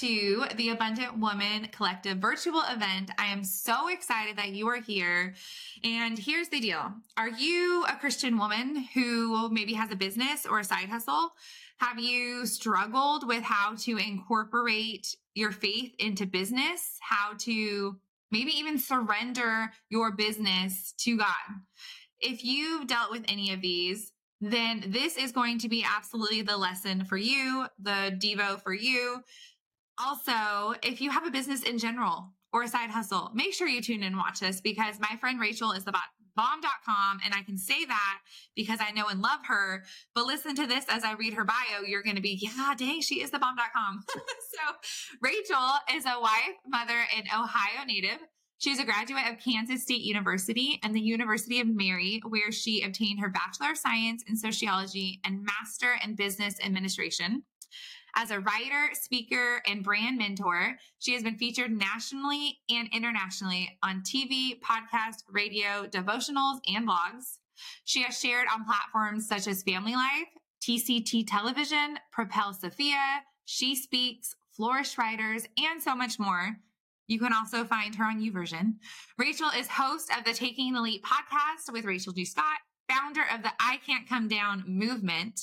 to the Abundant Woman Collective virtual event. I am so excited that you are here. And here's the deal. Are you a Christian woman who maybe has a business or a side hustle? Have you struggled with how to incorporate your faith into business? How to maybe even surrender your business to God? If you've dealt with any of these, then this is going to be absolutely the lesson for you, the Devo for you. Also, if you have a business in general or a side hustle, make sure you tune in and watch this because my friend Rachel is the bomb.com and I can say that because I know and love her. But listen to this as I read her bio, you're going to be, yeah, dang, she is the bomb.com. so Rachel is a wife, mother, and Ohio native. She's a graduate of Kansas State University and the University of Mary, where she obtained her Bachelor of Science in Sociology and Master in Business Administration. As a writer, speaker, and brand mentor, she has been featured nationally and internationally on TV, podcast, radio, devotionals, and blogs. She has shared on platforms such as Family Life, TCT Television, Propel Sophia, She Speaks, Flourish Writers, and so much more. You can also find her on YouVersion. Rachel is host of the Taking the Leap podcast with Rachel G. Scott, founder of the I Can't Come Down movement.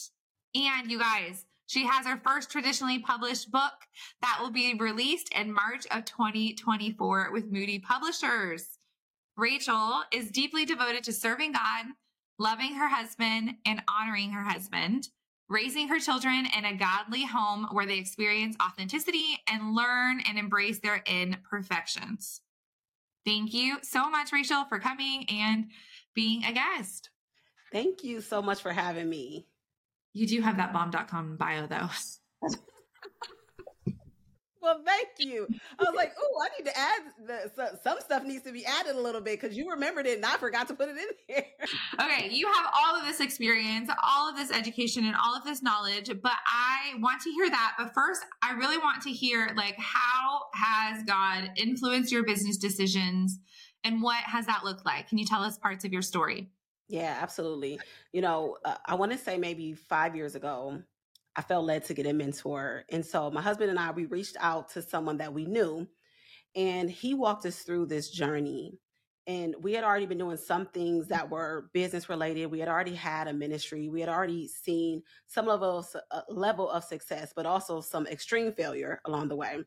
And you guys, she has her first traditionally published book that will be released in March of 2024 with Moody Publishers. Rachel is deeply devoted to serving God, loving her husband, and honoring her husband raising her children in a godly home where they experience authenticity and learn and embrace their imperfections. Thank you so much, Rachel, for coming and being a guest. Thank you so much for having me. You do have that bomb.com bio, though. Well, thank you. I was like, oh, I need to add the, so, some stuff needs to be added a little bit because you remembered it and I forgot to put it in there. Okay, you have all of this experience, all of this education, and all of this knowledge, but I want to hear that. But first, I really want to hear like how has God influenced your business decisions and what has that looked like? Can you tell us parts of your story? Yeah, absolutely. You know, uh, I want to say maybe five years ago, I felt led to get a mentor. And so my husband and I, we reached out to someone that we knew, and he walked us through this journey. And we had already been doing some things that were business related. We had already had a ministry. We had already seen some level of, uh, level of success, but also some extreme failure along the way.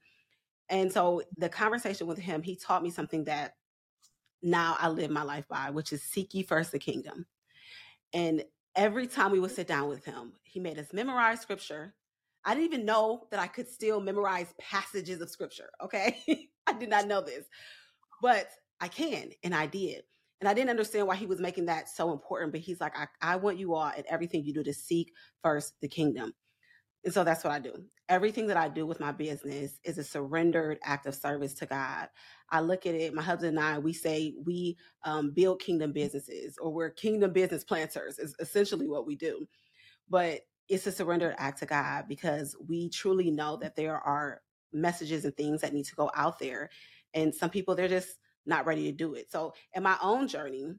And so the conversation with him, he taught me something that now I live my life by, which is seek ye first the kingdom. And every time we would sit down with him, he made us memorize scripture. I didn't even know that I could still memorize passages of scripture. Okay. I did not know this, but I can, and I did. And I didn't understand why he was making that so important, but he's like, I, I want you all and everything you do to seek first the kingdom. And so that's what I do. Everything that I do with my business is a surrendered act of service to God. I look at it, my husband and I, we say we um, build kingdom businesses or we're kingdom business planters, is essentially what we do. But it's a surrendered act to God because we truly know that there are messages and things that need to go out there. And some people, they're just not ready to do it. So, in my own journey,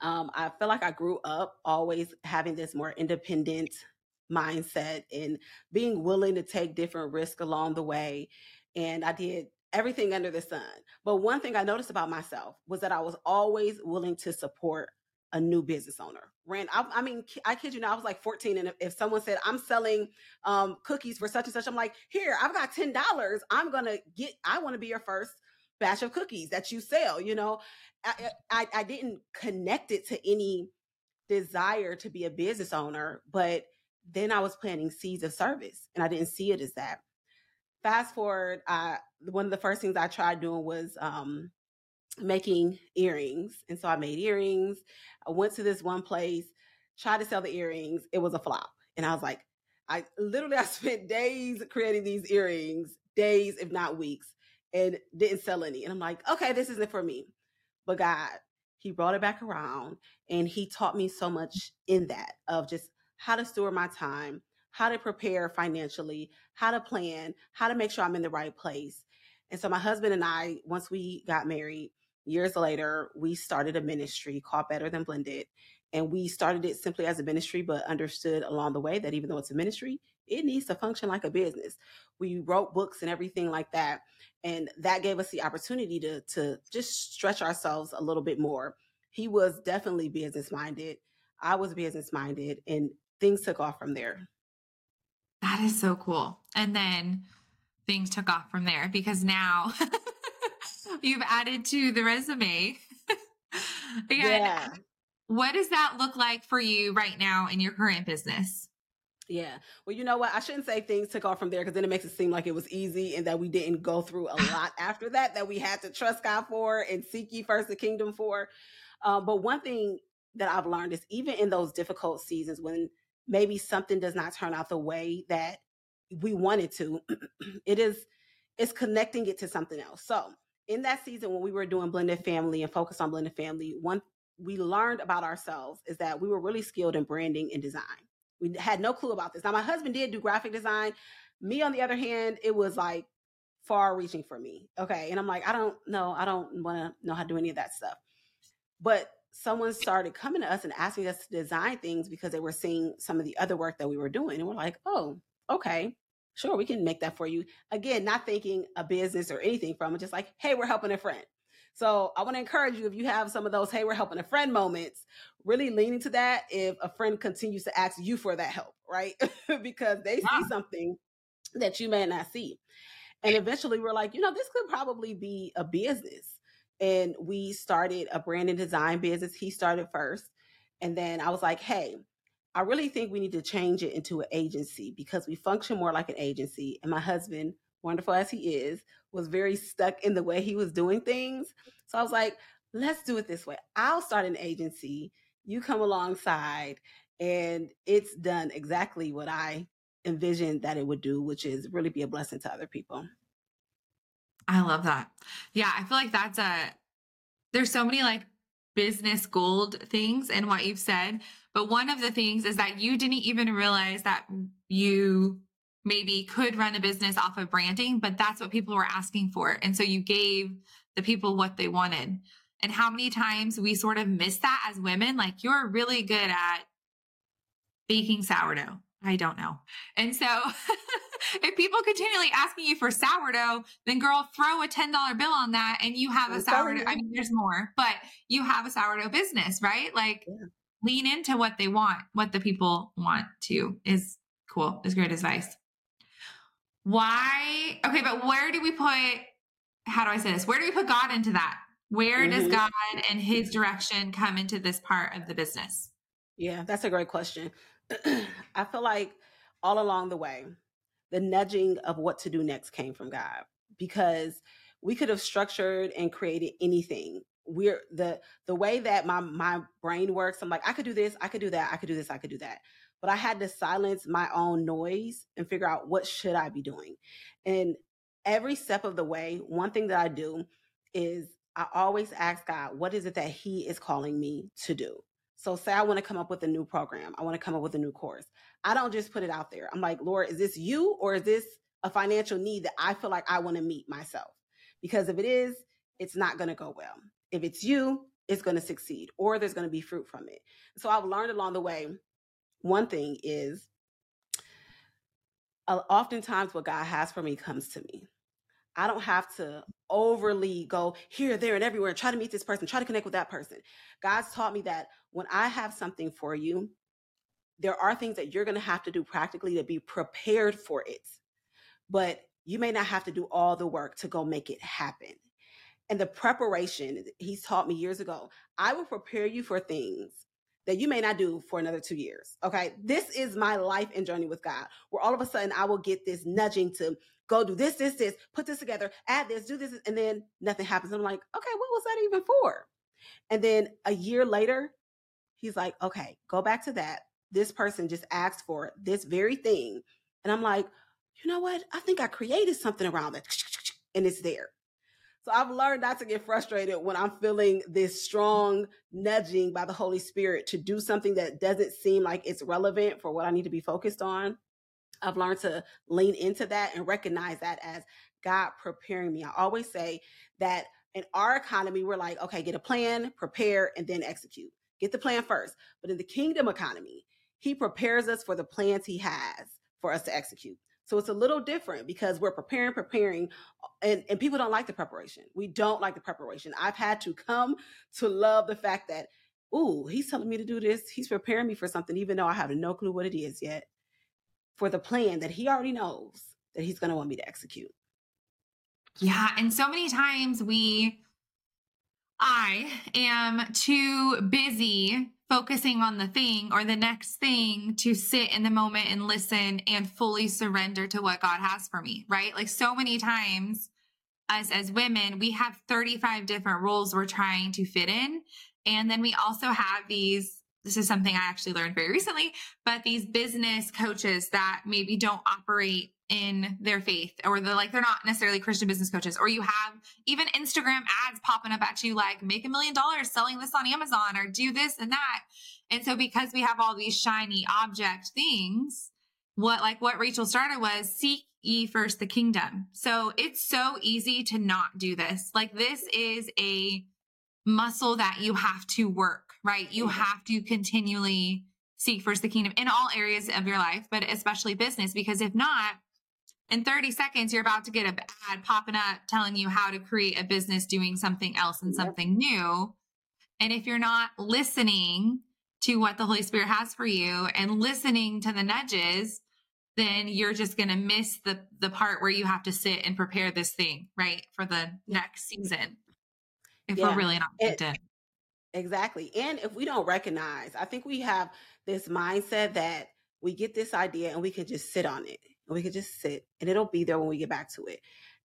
um, I feel like I grew up always having this more independent mindset and being willing to take different risks along the way. And I did everything under the sun. But one thing I noticed about myself was that I was always willing to support a new business owner. Ran, I, I mean, I kid you not, I was like 14, and if, if someone said I'm selling um, cookies for such and such, I'm like, here, I've got ten dollars. I'm gonna get. I want to be your first batch of cookies that you sell. You know, I, I, I didn't connect it to any desire to be a business owner, but then I was planting seeds of service, and I didn't see it as that fast forward, I one of the first things I tried doing was um, making earrings, and so I made earrings. I went to this one place, tried to sell the earrings. It was a flop, and I was like, I literally I spent days creating these earrings, days if not weeks, and didn't sell any. And I'm like, okay, this isn't for me. But God, He brought it back around, and He taught me so much in that of just how to steward my time, how to prepare financially, how to plan, how to make sure I'm in the right place. And so my husband and I, once we got married, years later, we started a ministry called Better Than Blended. And we started it simply as a ministry, but understood along the way that even though it's a ministry, it needs to function like a business. We wrote books and everything like that. And that gave us the opportunity to, to just stretch ourselves a little bit more. He was definitely business minded. I was business minded, and things took off from there. That is so cool. And then things took off from there because now you've added to the resume. yeah. What does that look like for you right now in your current business? Yeah. Well, you know what? I shouldn't say things took off from there because then it makes it seem like it was easy and that we didn't go through a lot after that, that we had to trust God for and seek ye first the kingdom for. Um, but one thing that I've learned is even in those difficult seasons when maybe something does not turn out the way that we wanted to, it is it's connecting it to something else. So in that season when we were doing blended family and focus on blended family, one we learned about ourselves is that we were really skilled in branding and design. We had no clue about this. Now my husband did do graphic design. Me on the other hand, it was like far reaching for me. Okay. And I'm like, I don't know. I don't want to know how to do any of that stuff. But someone started coming to us and asking us to design things because they were seeing some of the other work that we were doing. And we're like, oh, okay, sure, we can make that for you. Again, not thinking a business or anything from it, just like, hey, we're helping a friend. So I want to encourage you if you have some of those, hey, we're helping a friend moments, really leaning to that if a friend continues to ask you for that help, right? because they see something that you may not see. And eventually we're like, you know, this could probably be a business and we started a brand and design business. He started first. And then I was like, hey, I really think we need to change it into an agency because we function more like an agency. And my husband, wonderful as he is, was very stuck in the way he was doing things. So I was like, let's do it this way. I'll start an agency. You come alongside, and it's done exactly what I envisioned that it would do, which is really be a blessing to other people. I love that. Yeah, I feel like that's a there's so many like business gold things in what you've said, but one of the things is that you didn't even realize that you maybe could run a business off of branding, but that's what people were asking for. And so you gave the people what they wanted. And how many times we sort of miss that as women? Like, you're really good at baking sourdough. I don't know. And so if people continually asking you for sourdough, then girl, throw a $10 bill on that and you have a sourdough. I mean, there's more, but you have a sourdough business, right? Like yeah. lean into what they want, what the people want to is cool, is great advice. Why? Okay, but where do we put, how do I say this? Where do we put God into that? Where mm-hmm. does God and his direction come into this part of the business? Yeah, that's a great question. I feel like all along the way, the nudging of what to do next came from God because we could have structured and created anything. We're the the way that my my brain works. I'm like, I could do this, I could do that, I could do this, I could do that. But I had to silence my own noise and figure out what should I be doing. And every step of the way, one thing that I do is I always ask God, what is it that He is calling me to do? So say I want to come up with a new program. I want to come up with a new course. I don't just put it out there. I'm like, Lord, is this you or is this a financial need that I feel like I want to meet myself? Because if it is, it's not going to go well. If it's you, it's going to succeed or there's going to be fruit from it. So I've learned along the way, one thing is uh, oftentimes what God has for me comes to me. I don't have to overly go here, there, and everywhere and try to meet this person, try to connect with that person. God's taught me that when I have something for you, there are things that you're going to have to do practically to be prepared for it. But you may not have to do all the work to go make it happen. And the preparation, he's taught me years ago, I will prepare you for things that you may not do for another two years. Okay. This is my life and journey with God, where all of a sudden I will get this nudging to go do this, this, this, put this together, add this, do this, and then nothing happens. I'm like, okay, what was that even for? And then a year later, he's like, okay, go back to that. This person just asked for this very thing. And I'm like, you know what? I think I created something around that. And it's there. So I've learned not to get frustrated when I'm feeling this strong nudging by the Holy Spirit to do something that doesn't seem like it's relevant for what I need to be focused on. I've learned to lean into that and recognize that as God preparing me. I always say that in our economy, we're like, okay, get a plan, prepare, and then execute. get the plan first. But in the kingdom economy, he prepares us for the plans he has for us to execute. So it's a little different because we're preparing, preparing, and, and people don't like the preparation. We don't like the preparation. I've had to come to love the fact that, ooh, he's telling me to do this. He's preparing me for something, even though I have no clue what it is yet, for the plan that he already knows that he's going to want me to execute. Yeah. And so many times we, I am too busy focusing on the thing or the next thing to sit in the moment and listen and fully surrender to what God has for me, right? Like so many times us as women, we have 35 different roles we're trying to fit in. And then we also have these this is something I actually learned very recently, but these business coaches that maybe don't operate in their faith or they're like they're not necessarily Christian business coaches or you have even Instagram ads popping up at you like make a million dollars selling this on Amazon or do this and that. And so because we have all these shiny object things, what like what Rachel started was seek ye first the kingdom. So it's so easy to not do this. Like this is a muscle that you have to work, right? You mm-hmm. have to continually seek first the kingdom in all areas of your life, but especially business, because if not, in 30 seconds, you're about to get a ad popping up telling you how to create a business doing something else and something new. And if you're not listening to what the Holy Spirit has for you and listening to the nudges, then you're just going to miss the the part where you have to sit and prepare this thing, right, for the next season. If yeah. we're really not it, in. Exactly. And if we don't recognize, I think we have this mindset that we get this idea and we can just sit on it and we can just sit and it'll be there when we get back to it.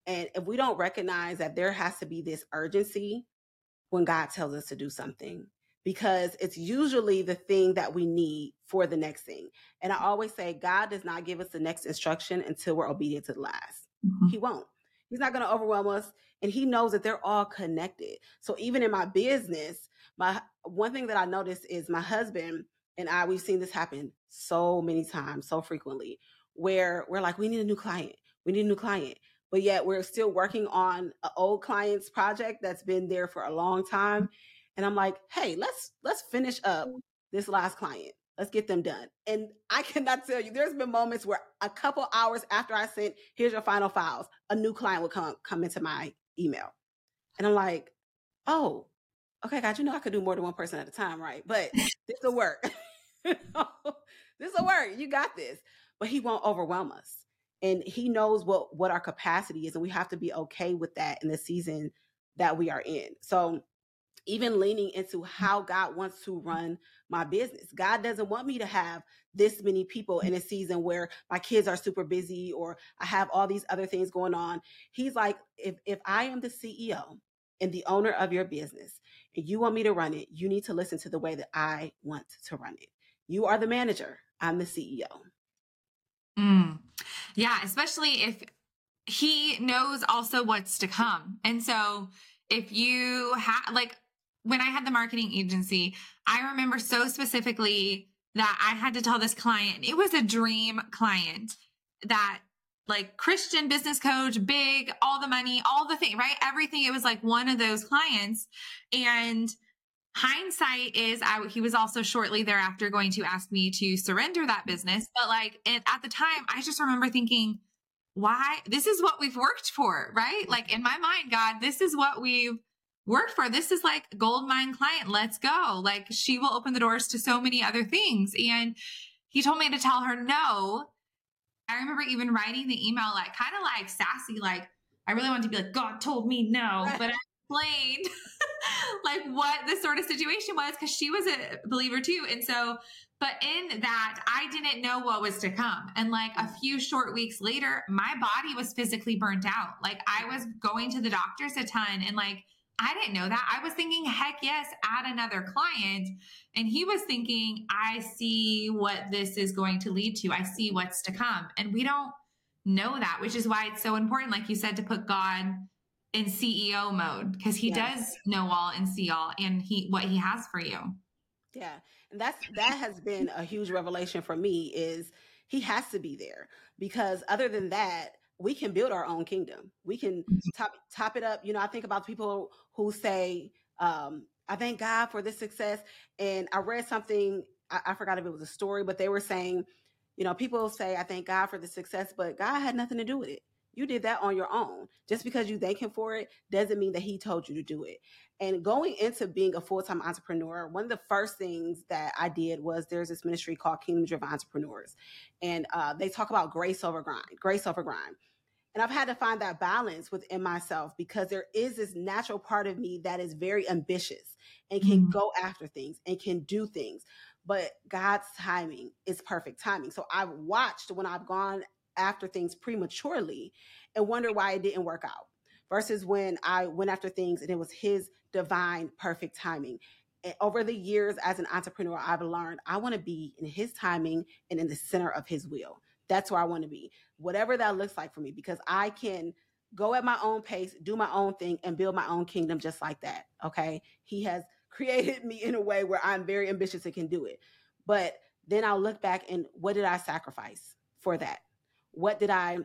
And if we don't recognize that there has to be this urgency when God tells us to do something, because it's usually the thing that we need for the next thing. And I always say, God does not give us the next instruction until we're obedient to the last. Mm-hmm. He won't. He's not going to overwhelm us. And he knows that they're all connected. So even in my business, my one thing that I noticed is my husband and I, we've seen this happen so many times, so frequently, where we're like, we need a new client. We need a new client. But yet we're still working on an old client's project that's been there for a long time. And I'm like, hey, let's let's finish up mm. this last client. Let's get them done. And I cannot tell you, there's been moments where a couple hours after I sent, here's your final files, a new client will come come into my email. And I'm like, oh, okay, God, you know I could do more than one person at a time, right? But this will work. this will work. You got this but he won't overwhelm us. And he knows what what our capacity is, and we have to be okay with that in the season that we are in. So even leaning into how God wants to run my business. God doesn't want me to have this many people in a season where my kids are super busy or I have all these other things going on. He's like, if, if I am the CEO and the owner of your business and you want me to run it, you need to listen to the way that I want to run it. You are the manager, I'm the CEO. Mm. Yeah, especially if he knows also what's to come. And so if you have, like, when I had the marketing agency, I remember so specifically that I had to tell this client, it was a dream client that like Christian business coach, big, all the money, all the thing, right? Everything. It was like one of those clients. And hindsight is I, he was also shortly thereafter going to ask me to surrender that business but like it, at the time i just remember thinking why this is what we've worked for right like in my mind god this is what we've worked for. This is like gold mine client. Let's go. Like she will open the doors to so many other things. And he told me to tell her no. I remember even writing the email like kind of like sassy like i really wanted to be like god told me no. But i explained like what the sort of situation was because she was a believer too. And so, but in that, I didn't know what was to come. And like a few short weeks later, my body was physically burnt out. Like I was going to the doctors a ton and like, I didn't know that. I was thinking, heck yes, add another client. And he was thinking, I see what this is going to lead to. I see what's to come. And we don't know that, which is why it's so important, like you said, to put God in CEO mode because he does know all and see all and he what he has for you. Yeah. And that's that has been a huge revelation for me is he has to be there because other than that we can build our own kingdom. We can mm-hmm. top top it up. You know, I think about people who say um I thank God for this success. And I read something, I, I forgot if it was a story, but they were saying, you know, people say, I thank God for the success, but God had nothing to do with it. You did that on your own. Just because you thank him for it doesn't mean that he told you to do it. And going into being a full time entrepreneur, one of the first things that I did was there's this ministry called Kingdom Driven Entrepreneurs. And uh, they talk about grace over grind, grace over grind. And I've had to find that balance within myself because there is this natural part of me that is very ambitious and can mm-hmm. go after things and can do things. But God's timing is perfect timing. So I've watched when I've gone after things prematurely and wonder why it didn't work out versus when I went after things and it was his divine perfect timing. And over the years as an entrepreneur, I've learned I want to be in his timing and in the center of his will. That's where I want to be, whatever that looks like for me, because I can go at my own pace, do my own thing, and build my own kingdom just like that. Okay. He has created me in a way where I'm very ambitious and can do it. But then I'll look back and what did I sacrifice for that? What did I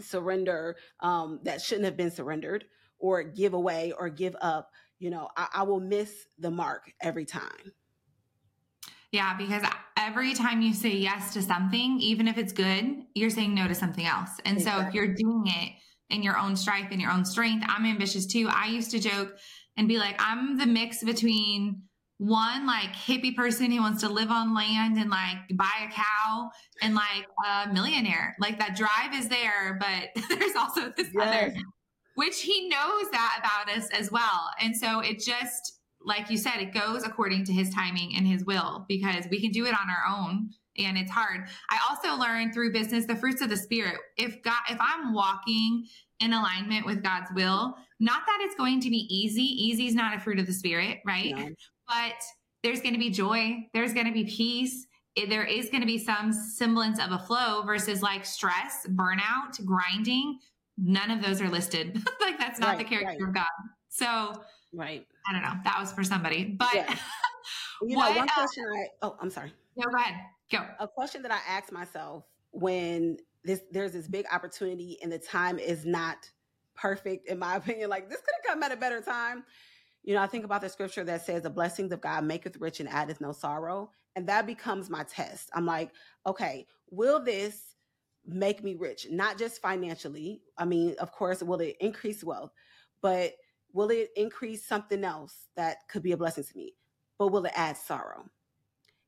surrender um, that shouldn't have been surrendered or give away or give up? You know, I, I will miss the mark every time. Yeah, because every time you say yes to something, even if it's good, you're saying no to something else. And exactly. so if you're doing it in your own strife and your own strength, I'm ambitious too. I used to joke and be like, I'm the mix between one like hippie person who wants to live on land and like buy a cow and like a millionaire. Like that drive is there, but there's also this yes. other, which he knows that about us as well. And so it just, like you said, it goes according to his timing and his will because we can do it on our own and it's hard. I also learned through business the fruits of the spirit. If God, if I'm walking in alignment with God's will, not that it's going to be easy. Easy is not a fruit of the spirit, right? No. But there's going to be joy. There's going to be peace. There is going to be some semblance of a flow versus like stress, burnout, grinding. None of those are listed. like that's not right, the character right. of God. So, right. I don't know. That was for somebody. But yeah. you what, know, one uh, question I oh, I'm sorry. No, go ahead. Go. A question that I ask myself when this there's this big opportunity and the time is not perfect in my opinion. Like this could have come at a better time. You know, I think about the scripture that says the blessings of God maketh rich and addeth no sorrow. And that becomes my test. I'm like, okay, will this make me rich? Not just financially. I mean, of course, will it increase wealth, but will it increase something else that could be a blessing to me? But will it add sorrow?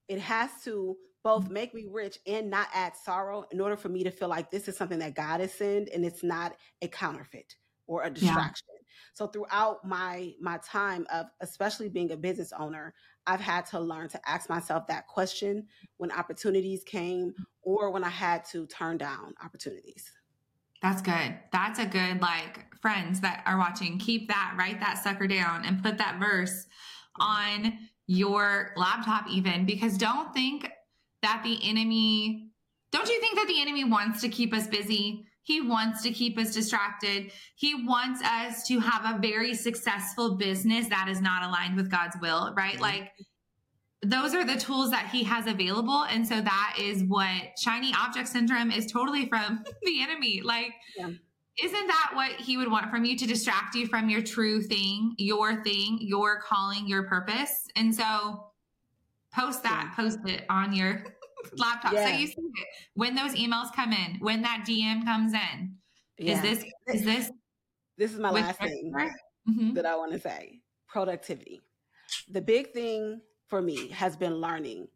It has to both mm. make me rich and not add sorrow in order for me to feel like this is something that God has sent and it's not a counterfeit or a distraction. So throughout my my time of especially being a business owner, I've had to learn to ask myself that question when opportunities came or when I had to turn down opportunities. That's good. That's a good like friends that are watching, keep that, write that sucker down and put that verse on your laptop even because don't think that the enemy, don't you think that the enemy wants to keep us busy? He wants to keep us distracted. He wants us to have a very successful business that is not aligned with God's will, right? Mm-hmm. Like, those are the tools that he has available. And so that is what shiny object syndrome is totally from the enemy. Like, yeah. isn't that what he would want from you to distract you from your true thing, your thing, your calling, your purpose? And so post that, yeah. post it on your laptop. Yeah. So you see it when those emails come in, when that DM comes in. Yeah. Is this is this this is my last thing mm-hmm. that I want to say. Productivity. The big thing for me has been learning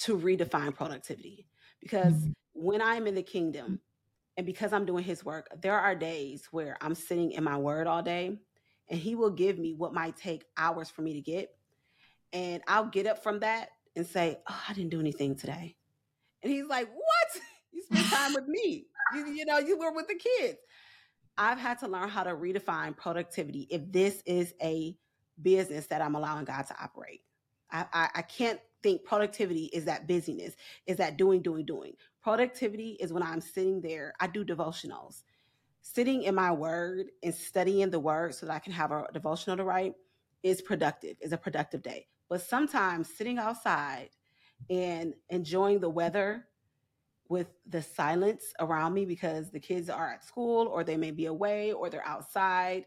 to redefine productivity because mm-hmm. when I'm in the kingdom and because I'm doing his work, there are days where I'm sitting in my word all day and he will give me what might take hours for me to get. And I'll get up from that and say, "Oh, I didn't do anything today," and he's like, "What? You spent time with me. You, you know, you were with the kids." I've had to learn how to redefine productivity if this is a business that I'm allowing God to operate. I, I, I can't think productivity is that busyness, is that doing, doing, doing. Productivity is when I'm sitting there, I do devotionals. Sitting in my word and studying the word so that I can have a devotional to write is productive, is a productive day. But sometimes sitting outside and enjoying the weather with the silence around me because the kids are at school or they may be away or they're outside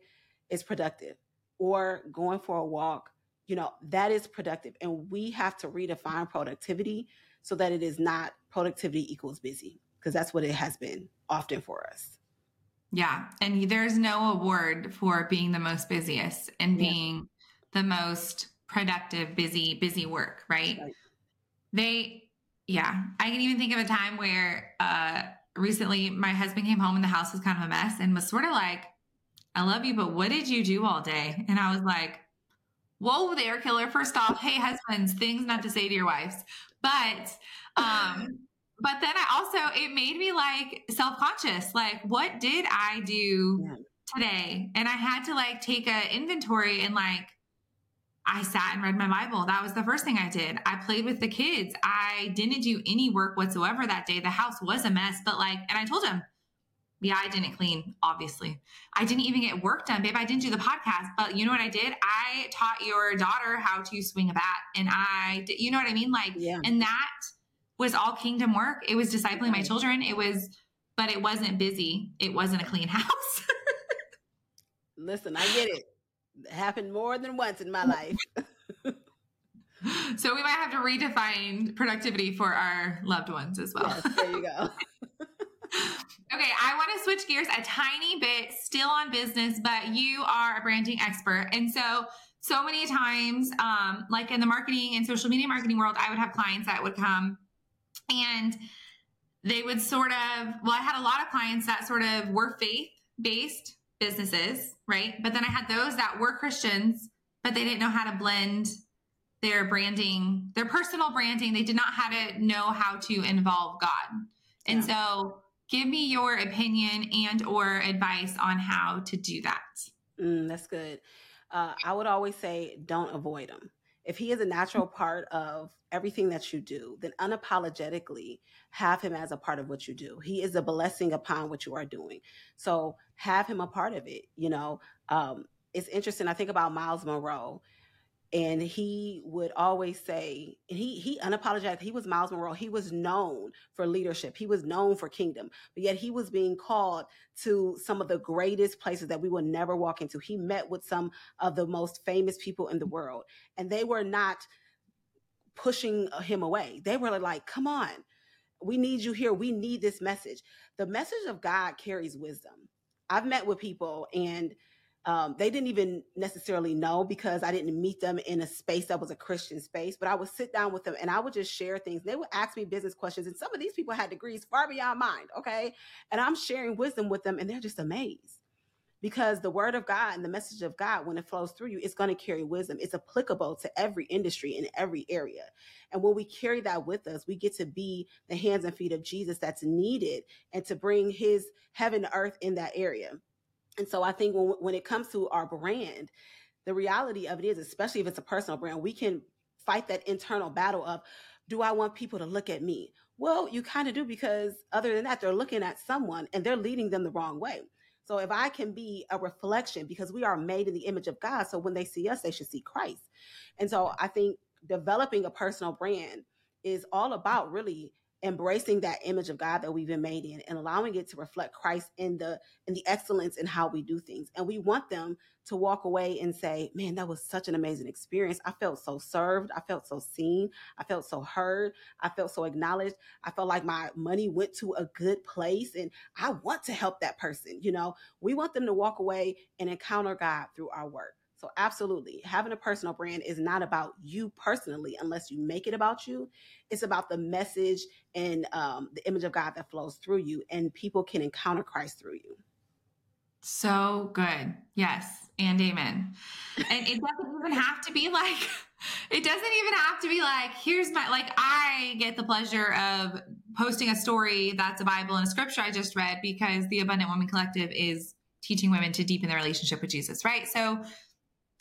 is productive. Or going for a walk you know, that is productive. And we have to redefine productivity so that it is not productivity equals busy, because that's what it has been often for us. Yeah. And there's no award for being the most busiest and yeah. being the most productive, busy, busy work, right? right? They, yeah. I can even think of a time where uh, recently my husband came home and the house was kind of a mess and was sort of like, I love you, but what did you do all day? And I was like, whoa there, killer. First off, hey, husbands, things not to say to your wives. But, um, but then I also, it made me like self conscious. Like, what did I do today? And I had to like take a inventory and like, I sat and read my Bible. That was the first thing I did. I played with the kids. I didn't do any work whatsoever that day. The house was a mess, but like, and I told him, yeah, I didn't clean, obviously. I didn't even get work done, babe. I didn't do the podcast, but you know what I did? I taught your daughter how to swing a bat and I, did, you know what I mean? Like, yeah. and that was all kingdom work. It was discipling my children. It was, but it wasn't busy. It wasn't a clean house. Listen, I get it. It. Happened more than once in my life. so we might have to redefine productivity for our loved ones as well. Yes, there you go. okay, I want to switch gears a tiny bit, still on business, but you are a branding expert. And so, so many times, um, like in the marketing and social media marketing world, I would have clients that would come and they would sort of, well, I had a lot of clients that sort of were faith based businesses, right? But then I had those that were Christians, but they didn't know how to blend their branding, their personal branding. They did not how to know how to involve God. And yeah. so give me your opinion and or advice on how to do that mm, that's good uh, i would always say don't avoid him if he is a natural part of everything that you do then unapologetically have him as a part of what you do. He is a blessing upon what you are doing. So have him a part of it you know? Um, it's interesting i think about Myles Munroe and he would always say and he he unapologetic he was Myles Munroe he was known for leadership he was known for kingdom but yet he was being called to some of the greatest places that we will never walk into. He met with some of the most famous people in the world and they were not pushing uh, him away. They were like come on we need you here. We need this message. The message of god carries wisdom. I've met with people and um, they didn't even necessarily know because I didn't meet them in a space that was a Christian space, but I would sit down with them and I would just share things. They would ask me business questions, and some of these people had degrees far beyond mine. Okay. And I'm sharing wisdom with them, and they're just amazed because the word of God and the message of God, when it flows through you, it's going to carry wisdom. It's applicable to every industry in every area. And when we carry that with us, we get to be the hands and feet of Jesus that's needed and to bring his heaven to earth in that area. And so I think when, when it comes to our brand, the reality of it is, especially if it's a personal brand, we can fight that internal battle of, do I want people to look at me? Well, you kind of do because other than that, they're looking at someone and they're leading them the wrong way. So if I can be a reflection, because we are made in the image of God, so when they see us, they should see Christ. And so I think developing a personal brand is all about really embracing that image of God that we've been made in and allowing it to reflect Christ in the in the excellence in how we do things. And we want them to walk away and say, "Man, that was such an amazing experience. I felt so served. I felt so seen. I felt so heard. I felt so acknowledged. I felt like my money went to a good place and I want to help that person." You know, we want them to walk away and encounter God through our work. So, absolutely, having a personal brand is not about you personally, unless you make it about you. It's about the message and um, the image of God that flows through you, and people can encounter Christ through you. So good. Yes. And amen. And it doesn't even have to be like, it doesn't even have to be like, here's my, like, I get the pleasure of posting a story that's a Bible and a scripture I just read because the Abundant Woman Collective is teaching women to deepen their relationship with Jesus, right? So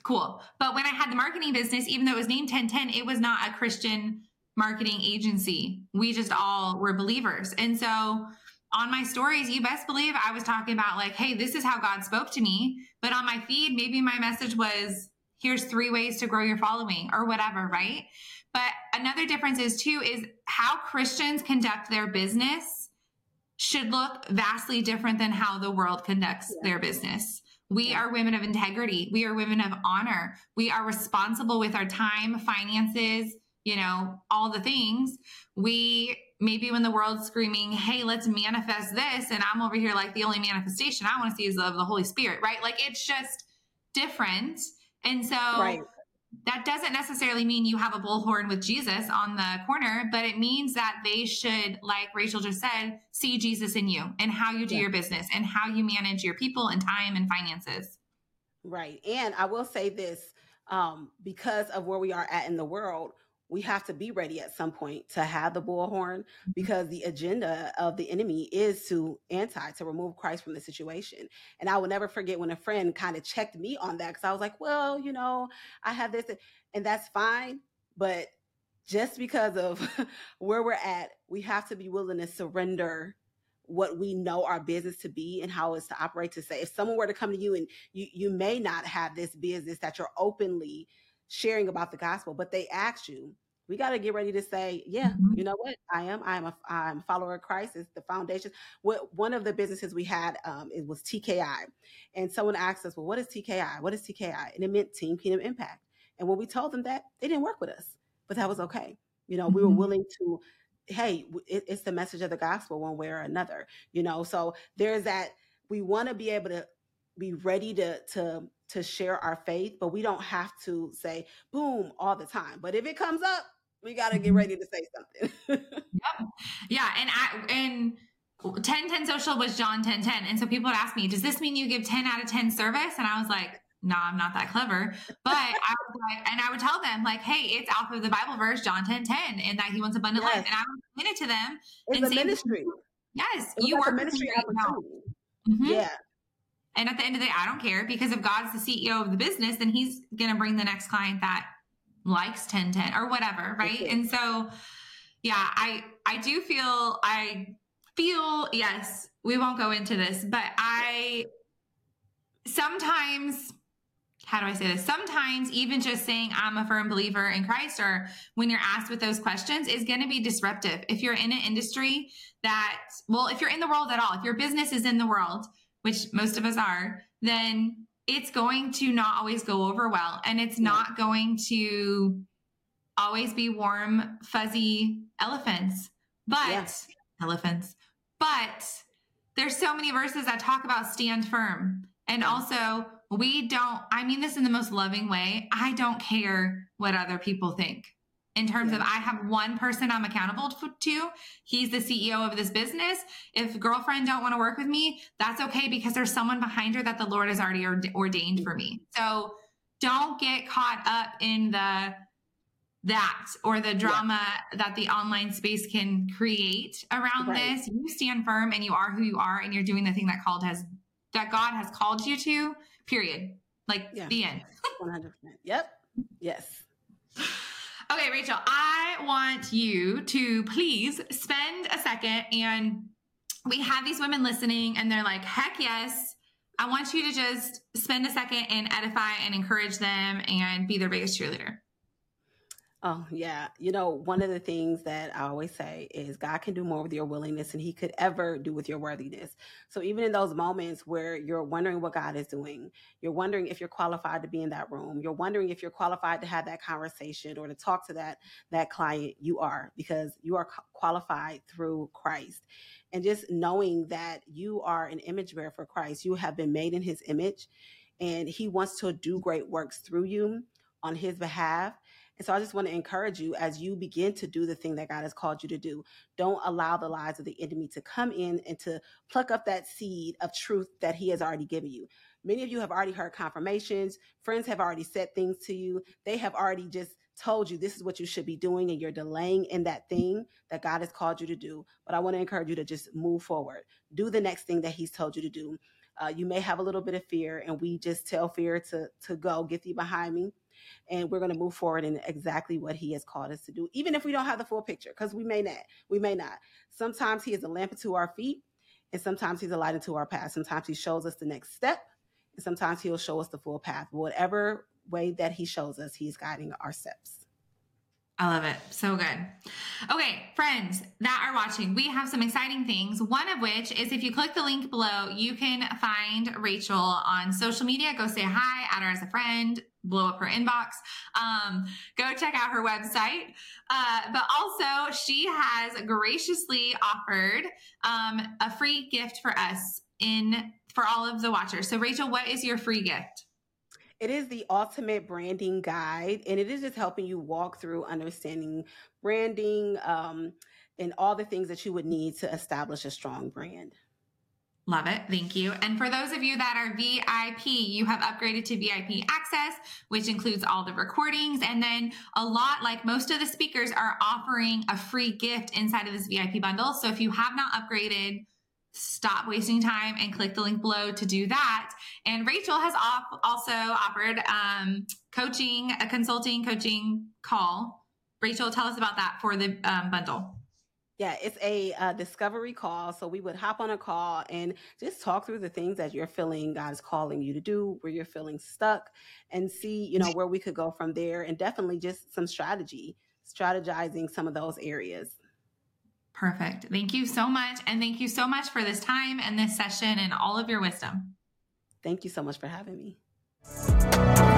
cool. But when I had the marketing business, even though it was named 1010, it was not a Christian marketing agency. We just all were believers. And so on my stories, you best believe I was talking about like, hey, this is how God spoke to me. But on my feed, maybe my message was, here's three ways to grow your following or whatever, right? But another difference is too, is how Christians conduct their business should look vastly different than how the world conducts yeah. their business We are women of integrity. We are women of honor. We are responsible with our time, finances, you know, all the things. We maybe when the world's screaming, hey, let's manifest this. And I'm over here like the only manifestation I want to see is of the Holy Spirit, right? Like it's just different. And so right. That doesn't necessarily mean you have a bullhorn with Jesus on the corner, but it means that they should, like Rachel just said, see Jesus in you and how you do yeah. your business and how you manage your people and time and finances. Right. And I will say this um, because of where we are at in the world, we have to be ready at some point to have the bullhorn mm-hmm. because the agenda of the enemy is to anti to remove christ from the situation and i will never forget when a friend kind of checked me on that because i was like well you know i have this and that's fine but just because of where we're at we have to be willing to surrender what we know our business to be and how it's to operate to say if someone were to come to you and you you may not have this business that you're openly sharing about the gospel, but they ask you, we got to get ready to say, yeah, mm-hmm. you know what? I am. I am a. I'm a follower of Christ. It's the foundation. What one of the businesses we had, um, it was TKI, and someone asked us, well, what is TKI? What is TKI? And it meant Team Kingdom Impact. And when we told them that, they didn't work with us, but that was okay. You know, we were mm-hmm. willing to. Hey, it, it's the message of the gospel one way or another. You know, so there's that. We want to be able to be ready to to to share our faith, but we don't have to say boom all the time. But if it comes up, we got to get mm-hmm. ready to say something. yep. Yeah, and I and 10 10 social was John 10 10. And so people would ask me, does this mean you give 10 out of 10 service? And I was like, no, I'm not that clever. But I was like, and I would tell them, like, hey, it's off of the Bible verse, John 10 10, and that he wants abundant yes. life. And I would explain it to them. It's and a ministry. Yes, it's you like are ministry. Mm-hmm. Yeah. And at the end of the day, I don't care because if God's the CEO of the business, then he's going to bring the next client that likes 1010 or whatever. Right. Okay. And so, yeah, I, I do feel, I feel, yes, we won't go into this, but I sometimes, how do I say this? Sometimes even just saying I'm a firm believer in Christ or when you're asked with those questions is going to be disruptive. If you're in an industry that, well, if you're in the world at all, if your business is in the world, which most of us are, then it's going to not always go over well. And it's not going to always be warm, fuzzy elephants, but yes. elephants. But there's so many verses that talk about stand firm. And also, we don't, I mean this in the most loving way. I don't care what other people think in terms yeah. of I have one person I'm accountable to. He's the CEO of this business. If girlfriend don't want to work with me, that's okay because there's someone behind her that the Lord has already ordained for me. So don't get caught up in the that or the drama yeah. that the online space can create around right. this. You stand firm and you are who you are and you're doing the thing that called has that God has called you to. Period. Like yeah. the end. 100%. Yep. Yes. Okay, Rachel, I want you to please spend a second and we have these women listening and they're like, heck yes. I want you to just spend a second and edify and encourage them and be their biggest cheerleader. Oh, yeah. You know, one of the things that I always say is God can do more with your willingness than he could ever do with your worthiness. So even in those moments where you're wondering what God is doing, you're wondering if you're qualified to be in that room, you're wondering if you're qualified to have that conversation or to talk to that that client, you are because you are qualified through Christ. And just knowing that you are an image bearer for Christ, you have been made in his image and he wants to do great works through you on his behalf and so I just want to encourage you as you begin to do the thing that God has called you to do. Don't allow the lies of the enemy to come in and to pluck up that seed of truth that he has already given you. Many of you have already heard confirmations. Friends have already said things to you. They have already just told you this is what you should be doing and you're delaying in that thing that God has called you to do. But I want to encourage you to just move forward. Do the next thing that he's told you to do. Uh, you may have a little bit of fear and we just tell fear to to go get thee behind me and we're going to move forward in exactly what he has called us to do even if we don't have the full picture because we may not we may not sometimes he is a lamp to our feet and sometimes he's a light into our path sometimes he shows us the next step and sometimes he'll show us the full path whatever way that he shows us he's guiding our steps I love it. So good. Okay, friends that are watching, we have some exciting things. One of which is if you click the link below, you can find Rachel on social media. Go say hi, add her as a friend, blow up her inbox. Um, go check out her website. Uh, but also, she has graciously offered um, a free gift for us in for all of the watchers. So, Rachel, what is your free gift? It is the ultimate branding guide, and it is just helping you walk through understanding branding um, and all the things that you would need to establish a strong brand. Love it. Thank you. And for those of you that are VIP, you have upgraded to VIP access, which includes all the recordings. And then a lot, like most of the speakers, are offering a free gift inside of this VIP bundle. So if you have not upgraded, stop wasting time and click the link below to do that. And Rachel has also offered um, coaching, a consulting coaching call. Rachel, tell us about that for the um, bundle. Yeah, it's a uh, discovery call. So we would hop on a call and just talk through the things that you're feeling God is calling you to do, where you're feeling stuck, and see, you know, where we could go from there. And definitely just some strategy, strategizing some of those areas. Perfect. Thank you so much. And thank you so much for this time and this session and all of your wisdom. Thank you so much for having me.